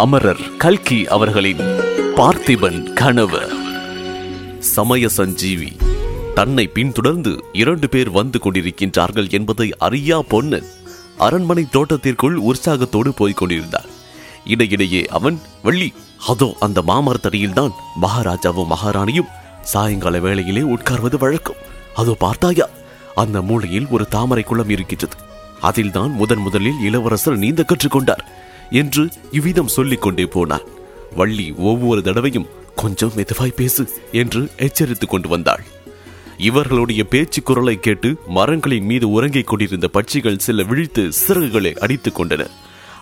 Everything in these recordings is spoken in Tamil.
அமரர் கல்கி அவர்களின் பார்த்திபன் கனவு. சமய சஞ்சீவி தன்னை பின்தொடர்ந்து இரண்டு பேர் வந்து கொண்டிருக்கின்றார்கள் என்பதை அறியா பொன்னன் அரண்மனை தோட்டத்திற்குள் உற்சாகத்தோடு போய்க் கொண்டிருந்தார் இடையிடையே அவன் வள்ளி அதோ அந்த மாமரத்தடியில்தான் மகாராஜாவும் மகாராணியும் சாயங்கால வேளையிலே உட்கார்வது வழக்கம். அதோ பார்த்தாயா அந்த மூலையில் ஒரு தாமரை குளம் இருக்கின்றது. அதில்தான் முதன் முதலில் இளவரசர் நீந்த கற்றுக்கொண்டார் என்று இவ்விதம் சொல்லிக் கொண்டே போனான். வள்ளி ஒவ்வொரு தடவையும் கொஞ்சம் மெதுவாய் பேசு என்று எச்சரித்துக் கொண்டு வந்தாள். இவர்களுடைய பேச்சு குரலை கேட்டு மரங்களின் மீது உறங்கிக் கொண்டிருந்த பட்சிகள் சில விழித்து சிறகுகளை அடித்துக் கொண்டன.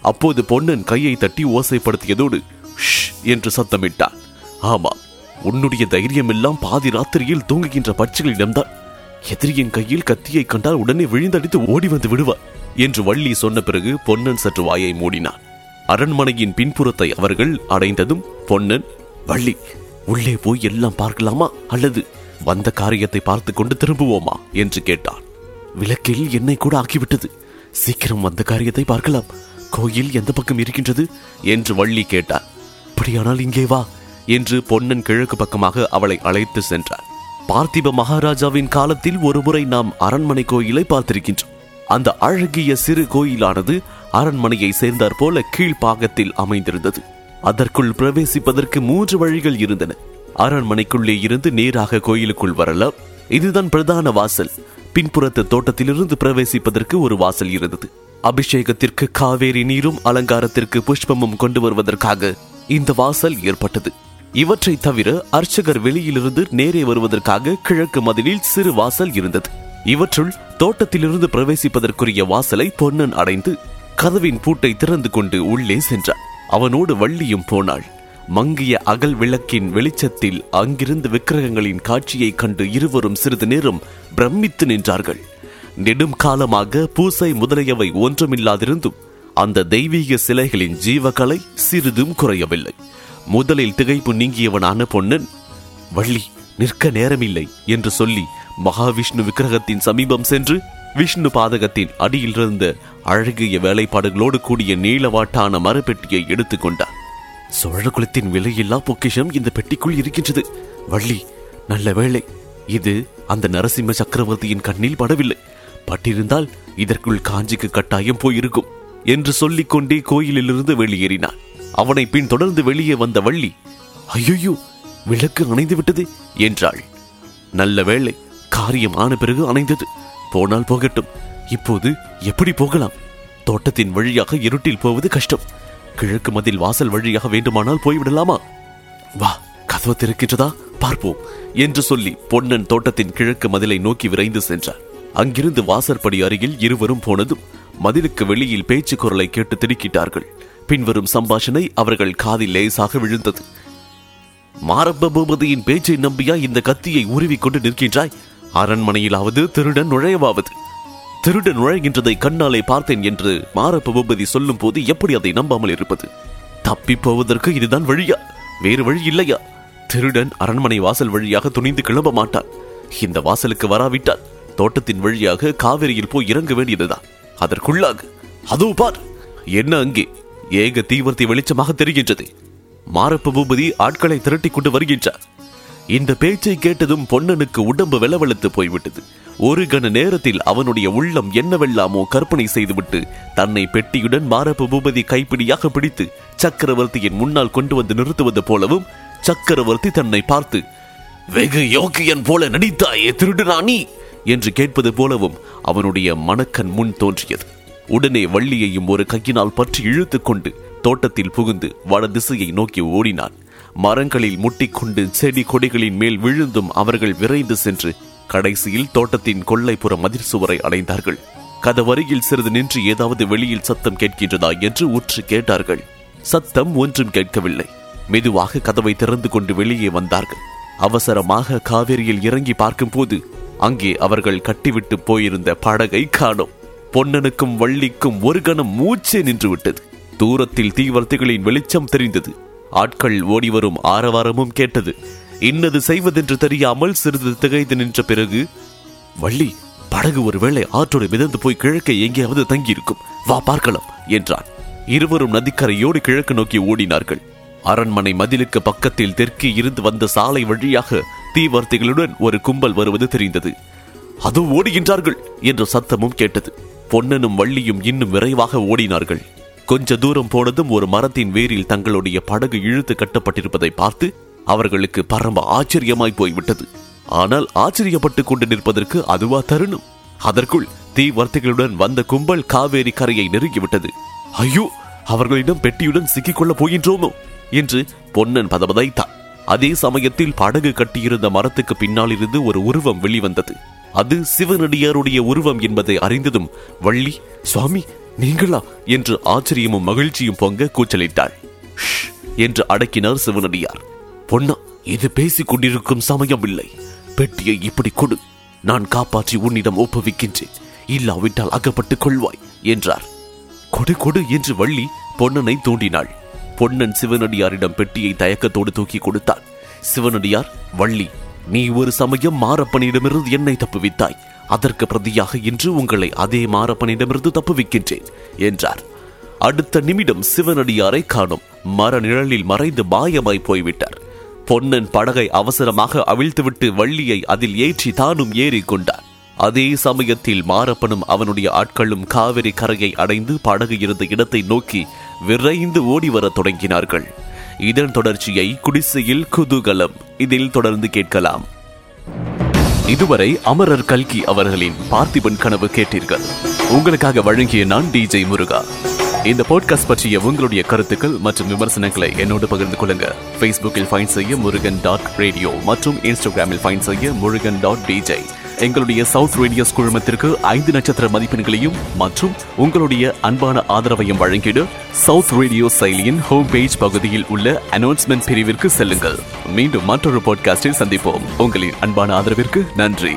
அப்போது பொன்னன் கையை தட்டி ஓசைப்படுத்தியதோடு ஷ் என்று சத்தமிட்டான். ஆமா உன்னுடைய தைரியம் எல்லாம் பாதி ராத்திரியில் தூங்குகின்ற பட்சிகளிடம்தான். எதிரியின் கையில் கத்தியை கண்டால் உடனே விழுந்தடித்து ஓடி வந்து விடுவார் என்று வள்ளி சொன்ன பிறகு பொன்னன் சற்று வாயை மூடினான். அரண்மனையின் பின்புறத்தை அவர்கள் அடைந்ததும் பொன்னன் வள்ளி உள்ளே போய் எல்லாம் பார்க்கலாமா? அல்லது வந்த காரியத்தை பார்த்து கொண்டு திரும்புவோமா? என்று கேட்டான். விளக்கில் என்னை கூட ஆக்கிவிட்டது. சீக்கிரம் வந்த காரியத்தை பார்க்கலாம். கோயில் எந்த பக்கம் இருக்கின்றது? என்று வள்ளி கேட்டார் அப்படியானால் இங்கே வா என்று பொன்னன் கிழக்கு பக்கமாக அவளை அழைத்து சென்றார் பார்த்திப மகாராஜாவின் காலத்தில் ஒருமுறை நாம் அரண்மனை கோயிலை பார்த்திருக்கின்றோம். அந்த அழகிய சிறு கோயிலானது அரண்மனையை சேர்ந்தார் போல கீழ்ப்பாகத்தில் அமைந்திருந்தது. அதற்குள் பிரவேசிப்பதற்கு மூன்று வழிகள் இருந்தன. அரண்மனைக்குள்ளே இருந்து நேராக கோயிலுக்குள் வரலாம். இதுதான் பிரதான வாசல். பின்புறத்து தோட்டத்திலிருந்து பிரவேசிப்பதற்கு ஒரு வாசல் இருந்தது. அபிஷேகத்திற்கு காவேரி நீரும் அலங்காரத்திற்கு புஷ்பமும் கொண்டு வருவதற்காக இந்த வாசல் ஏற்பட்டது. இவற்றை தவிர அர்ச்சகர் வெளியிலிருந்து நேரே வருவதற்காக கிழக்கு மதிலில் சிறு வாசல் இருந்தது. இவற்றுள் தோட்டத்திலிருந்து பிரவேசிப்பதற்குரிய வாசலை பொன்னன் அடைந்து கதவின் பூட்டை திறந்து கொண்டு உள்ளே சென்றான். அவனோடு வள்ளியும் போனாள். மங்கிய அகல் விளக்கின் வெளிச்சத்தில் அங்கிருந்து விக்கிரகங்களின் காட்சியைக் கண்டு இருவரும் சிறிது நேரம் பிரமித்து நின்றார்கள். நெடும் காலமாக பூசை முதலியவை ஒன்றுமில்லாதிருந்தும் அந்த தெய்வீக சிலைகளின் ஜீவகலை சிறிதும் குறையவில்லை. முதலில் திகைப்பு நீங்கியவனான பொன்னன் வள்ளி நிற்க நேரமில்லை என்று சொல்லி மகாவிஷ்ணு விக்கிரகத்தின் சமீபம் சென்று விஷ்ணு பாதகத்தின் அடியில் இருந்த அழகிய வேலைப்பாடுகளோடு கூடிய நீளவாட்டான மரப்பெட்டியை எடுத்துக்கொண்டார் சோழகுலத்தின் விலையில்லா பொக்கிஷம் இந்த பெட்டிக்குள் இருக்கின்றது. வள்ளி நல்ல வேளை இது அந்த நரசிம்ம சக்கரவர்த்தியின் கண்ணில் படவில்லை. பட்டிருந்தால் இதற்குள் காஞ்சிக்கு கட்டாயம் போயிருக்கும் என்று சொல்லிக்கொண்டே கோயிலிலிருந்து வெளியேறினான். அவனை பின் தொடர்ந்து வெளியே வந்த வள்ளி ஐயோ விளக்கு அணைந்து விட்டது என்றாள். நல்ல வேளை காரியம் ஆன பிறகு அணைந்தது. போனால் போகட்டும். இப்போது எப்படி போகலாம்? தோட்டத்தின் வழியாக இருட்டில் போவது கஷ்டம். கிழக்கு மதில் வாசல் வழியாக வேண்டுமானால் போய்விடலாமா? வா கதவு திறக்கின்றதா பார்ப்போம் என்று சொல்லி பொன்னன் தோட்டத்தின் கிழக்கு மதிலை நோக்கி விரைந்து சென்றார் அங்கிருந்து வாசற்படி அருகில் இருவரும் போனதும் மதிலுக்கு வெளியில் பேச்சு குரலை கேட்டு திடுக்கிட்டார்கள். பின்வரும் சம்பாஷணை அவர்கள் காதில் லேசாக விழுந்தது. மாரப்ப பூபதியின் பேச்சை நம்பியா இந்த கத்தியை உருவிக் கொண்டு நிற்கின்றாய்? அரண்மனையிலாவது திருடன் நுழையவாவது. திருடன் நுழைகின்றதை கண்ணாலே பார்த்தேன் என்று மாரப்ப பூபதி சொல்லும் போது எப்படி அதை நம்பாமல் இருப்பது? தப்பி போவதற்கு இதுதான் வழியா? வேறு வழி இல்லையா? திருடன் அரண்மனை வாசல் வழியாக துணிந்து கிளம்ப மாட்டான். இந்த வாசலுக்கு வராவிட்டால் தோட்டத்தின் வழியாக காவிரியில் போய் இறங்க வேண்டியதுதான். அதற்குள்ளாக அதோ பார் என்ன அங்கே? ஏக தீவிரத்தை வெளிச்சமாக தெரிகின்றது. மாரப்ப பூபதி ஆட்களை திரட்டி கொண்டு வருகின்றார். இந்த பேச்சை கேட்டதும் பொன்னனுக்கு உடம்பு வெலவெழுத்து போய்விட்டது. ஒரு கண நேரத்தில் அவனுடைய உள்ளம் என்னவெல்லாமோ கற்பனை செய்துவிட்டு தன்னை பெட்டியுடன் மாரப்ப பூபதி கைப்பிடியாக பிடித்து சக்கரவர்த்தியின் முன்னால் கொண்டு வந்து நிறுத்துவது போலவும் சக்கரவர்த்தி தன்னை பார்த்து வெகு யோக்கியன் போல நடித்தாயே திருடுராணி! என்று கேட்பது போலவும் அவனுடைய மனக்கண் முன் தோன்றியது. உடனே வள்ளியையும் ஒரு கையினால் பற்றி இழுத்துக் கொண்டு தோட்டத்தில் புகுந்து வட திசையை நோக்கி ஓடினான். மரங்களில் முட்டிக்கொண்டு செடி கொடிகளின் மேல் விழுந்தும் அவர்கள் விரைந்து சென்று கடைசியில் தோட்டத்தின் கொள்ளைப்புற மதிர் சுவரை அடைந்தார்கள். கதவருகில் சிறிது நின்று ஏதாவது வெளியில் சத்தம் கேட்கின்றதா என்று உற்று கேட்டார்கள். சத்தம் ஒன்றும் கேட்கவில்லை. மெதுவாக கதவை திறந்து கொண்டு வெளியே வந்தார்கள். அவசரமாக காவேரியில் இறங்கி பார்க்கும்போது அங்கே அவர்கள் கட்டிவிட்டு போயிருந்த படகை காணோம். பொன்னனுக்கும் வள்ளிக்கும் ஒரு கணம் மூச்சே நின்று விட்டது தூரத்தில் தீவர்த்திகளின் வெளிச்சம் தெரிந்தது. ஆட்கள் ஓடிவரும் ஆரவாரமும் கேட்டது. இன்னது செய்வதென்று தெரியாமல் சிறிது திகைத்து நின்ற பிறகு வள்ளி படகு ஒருவேளை ஆற்றோடு மிதந்து போய் கிழக்கே எங்கேயாவது தங்கியிருக்கும். வா பார்க்கலாம் என்றான். இருவரும் நதிக்கரையோடு கிழக்கு நோக்கி ஓடினார்கள். அரண்மனை மதிலுக்கு பக்கத்தில் தெற்கே இருந்து வந்த சாலை வழியாக தீவர்த்திகளுடன் ஒரு கும்பல் வருவது தெரிந்தது. அது ஓடுகின்றார்கள் என்ற சத்தமும் கேட்டது. பொன்னனும் வள்ளியும் இன்னும் விரைவாக ஓடினார்கள். கொஞ்ச தூரம் போனதும் ஒரு மரத்தின் வேரில் தங்களுடைய படகு இழுத்து கட்டப்பட்டிருப்பதை பார்த்து அவர்களுக்கு பரம ஆச்சரியமாய் போய்விட்டது. ஆனால் ஆச்சரியப்பட்டுக் கொண்டு நிற்பதற்கு அதுவா தருணம். அதற்குள் தீவர்த்திகளுடன் வந்த கும்பல் காவேரி கரையை நெருங்கிவிட்டது. ஐயோ அவர்களிடம் பெட்டியுடன் சிக்கிக்கொள்ளப் போகின்றோமோ? என்று பொன்னன் பதபதைத்தான். அதே சமயத்தில் படகு கட்டியிருந்த மரத்துக்கு பின்னாலிருந்து ஒரு உருவம் வெளிவந்தது. அது சிவனடியாருடைய உருவம் என்பதை அறிந்ததும் வள்ளி சுவாமி நீங்களா? என்று ஆச்சரியமும் மகிழ்ச்சியும் பொங்க கூச்சலிட்டாள். என்று அடக்கினார் சிவனடியார். பொன்னா இது பேசிக் கொண்டிருக்கும் சமயம் இல்லை பெட்டியை இப்படி கொடு. நான் காப்பாற்றி உன்னிடம் ஒப்புவிக்கின்றேன். இல்லாவிட்டால் அகப்பட்டுக் கொள்வாய் என்றார். கொடு கொடு என்று வள்ளி பொன்னனை தூண்டினாள். பொன்னன் சிவனடியாரிடம் பெட்டியை தயக்கத்தோடு தூக்கி கொடுத்தான் சிவனடியார் வள்ளி நீ ஒரு சமயம் மாரப்பனிடமிருந்து என்னை தப்புவித்தாய். அதற்கு பிரதியாக இன்று உங்களை அதே மாரப்பனிடமிருந்து தப்புவிக்கின்றேன் என்றார். அடுத்த நிமிடம் சிவனடியாரை காணும். மர நிழலில் மறைந்து மாயமாய் போய்விட்டார். பொன்னன் படகை அவசரமாக அவிழ்த்துவிட்டு வள்ளியை அதில் ஏற்றி தானும் ஏறிக்கொண்டார் அதே சமயத்தில் மாரப்பனும் அவனுடைய ஆட்களும் காவிரி கரையை அடைந்து படகு இருந்த இடத்தை நோக்கி விரைந்து ஓடி வரத் தொடங்கினார்கள். இதன் தொடர்ச்சியை குடிசையில் குதூகலம் இதில் தொடர்ந்து கேட்கலாம். இதுவரை அமரர் கல்கி அவர்களின் பார்த்திபன் கனவு கேட்டீர்கள். உங்களுக்காக வழங்கிய நான் டிஜே முருகா. இந்த பாட்காஸ்ட் பற்றிய உங்களுடைய கருத்துக்கள் மற்றும் விமர்சனங்களை என்னோடு பகிர்ந்து கொள்ளுங்க. ஃபேஸ்புக்கில் ஃபைன் செய்ய முருகன் டாட் ரேடியோ மற்றும் இன்ஸ்டாகிராமில் ஃபைன் செய்ய முருகன் டாட் டிஜே எங்களுடைய சவுத் ரேடியோஸ் குழுமத்திற்கு ஐந்து நட்சத்திர மதிப்பெண்களையும் மற்றும் உங்களுடைய அன்பான ஆதரவையும் வழங்கிடு சவுத் ரேடியோ செயலியின் ஹோம் பேஜ் பகுதியில் உள்ள அனௌன்ஸ்மெண்ட் பிரிவிற்கு செல்லுங்கள். மீண்டும் மற்றொரு பாட்காஸ்டில் சந்திப்போம். உங்களின் அன்பான ஆதரவிற்கு நன்றி.